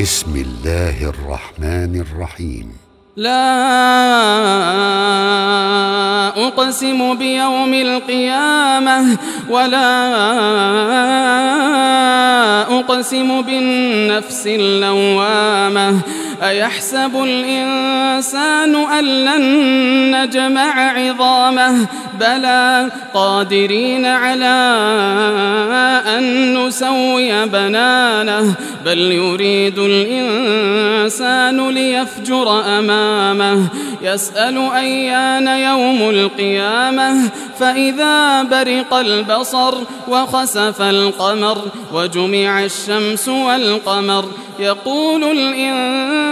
بسم الله الرحمن الرحيم. لا أقسم بيوم القيامة ولا أقسم بالنفس اللوامة. أيحسب الإنسان أن لن نجمع عظامه؟ بلى قادرين على أن نسوي بنانه بل يريد الإنسان ليفجر أمامه. يسأل أيان يوم القيامة فإذا برق البصر وخسف القمر وجمع الشمس والقمر يقول الإنسان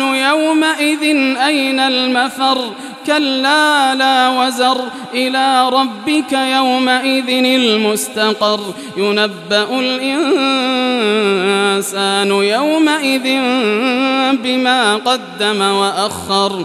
يومئذ أين المفر؟ كلا لا وزر. إلى ربك يومئذ المستقر. ينبأ الإنسان يومئذ بما قدم وأخر.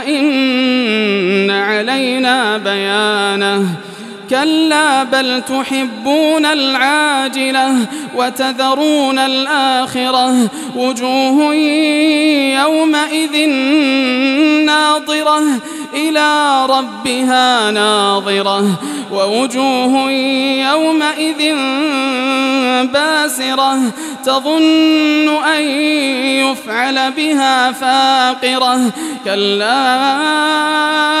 كلا بل تحبون العاجلة وتذرون الآخرة. وجوه يومئذ ناظرة إلى ربها ناظرة. ووجوه يومئذ باسرة تظن أن يفعل بها فاقرة. كلا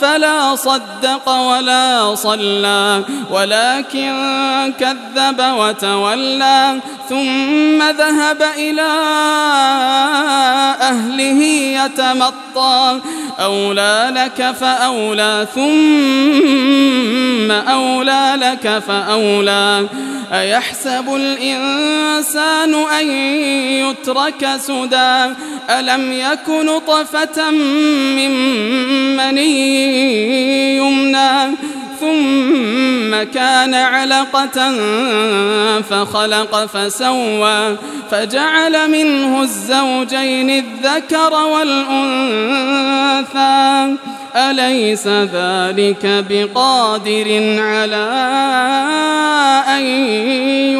فلا صدق ولا صلى ولكن كذب وتولى ثم ذهب إلى أهله يتمطى. أولى لك فأولى ثم أولى لك فأولى. أيحسب الإنسان أن يترك سدى؟ ألم يكن طفة من مني يمنى ثم كان علقة فخلق فسوى فجعل منه الزوجين الذكر والأنثى. أليس ذلك بقادر على أن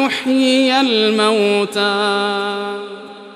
يحيي الموتى؟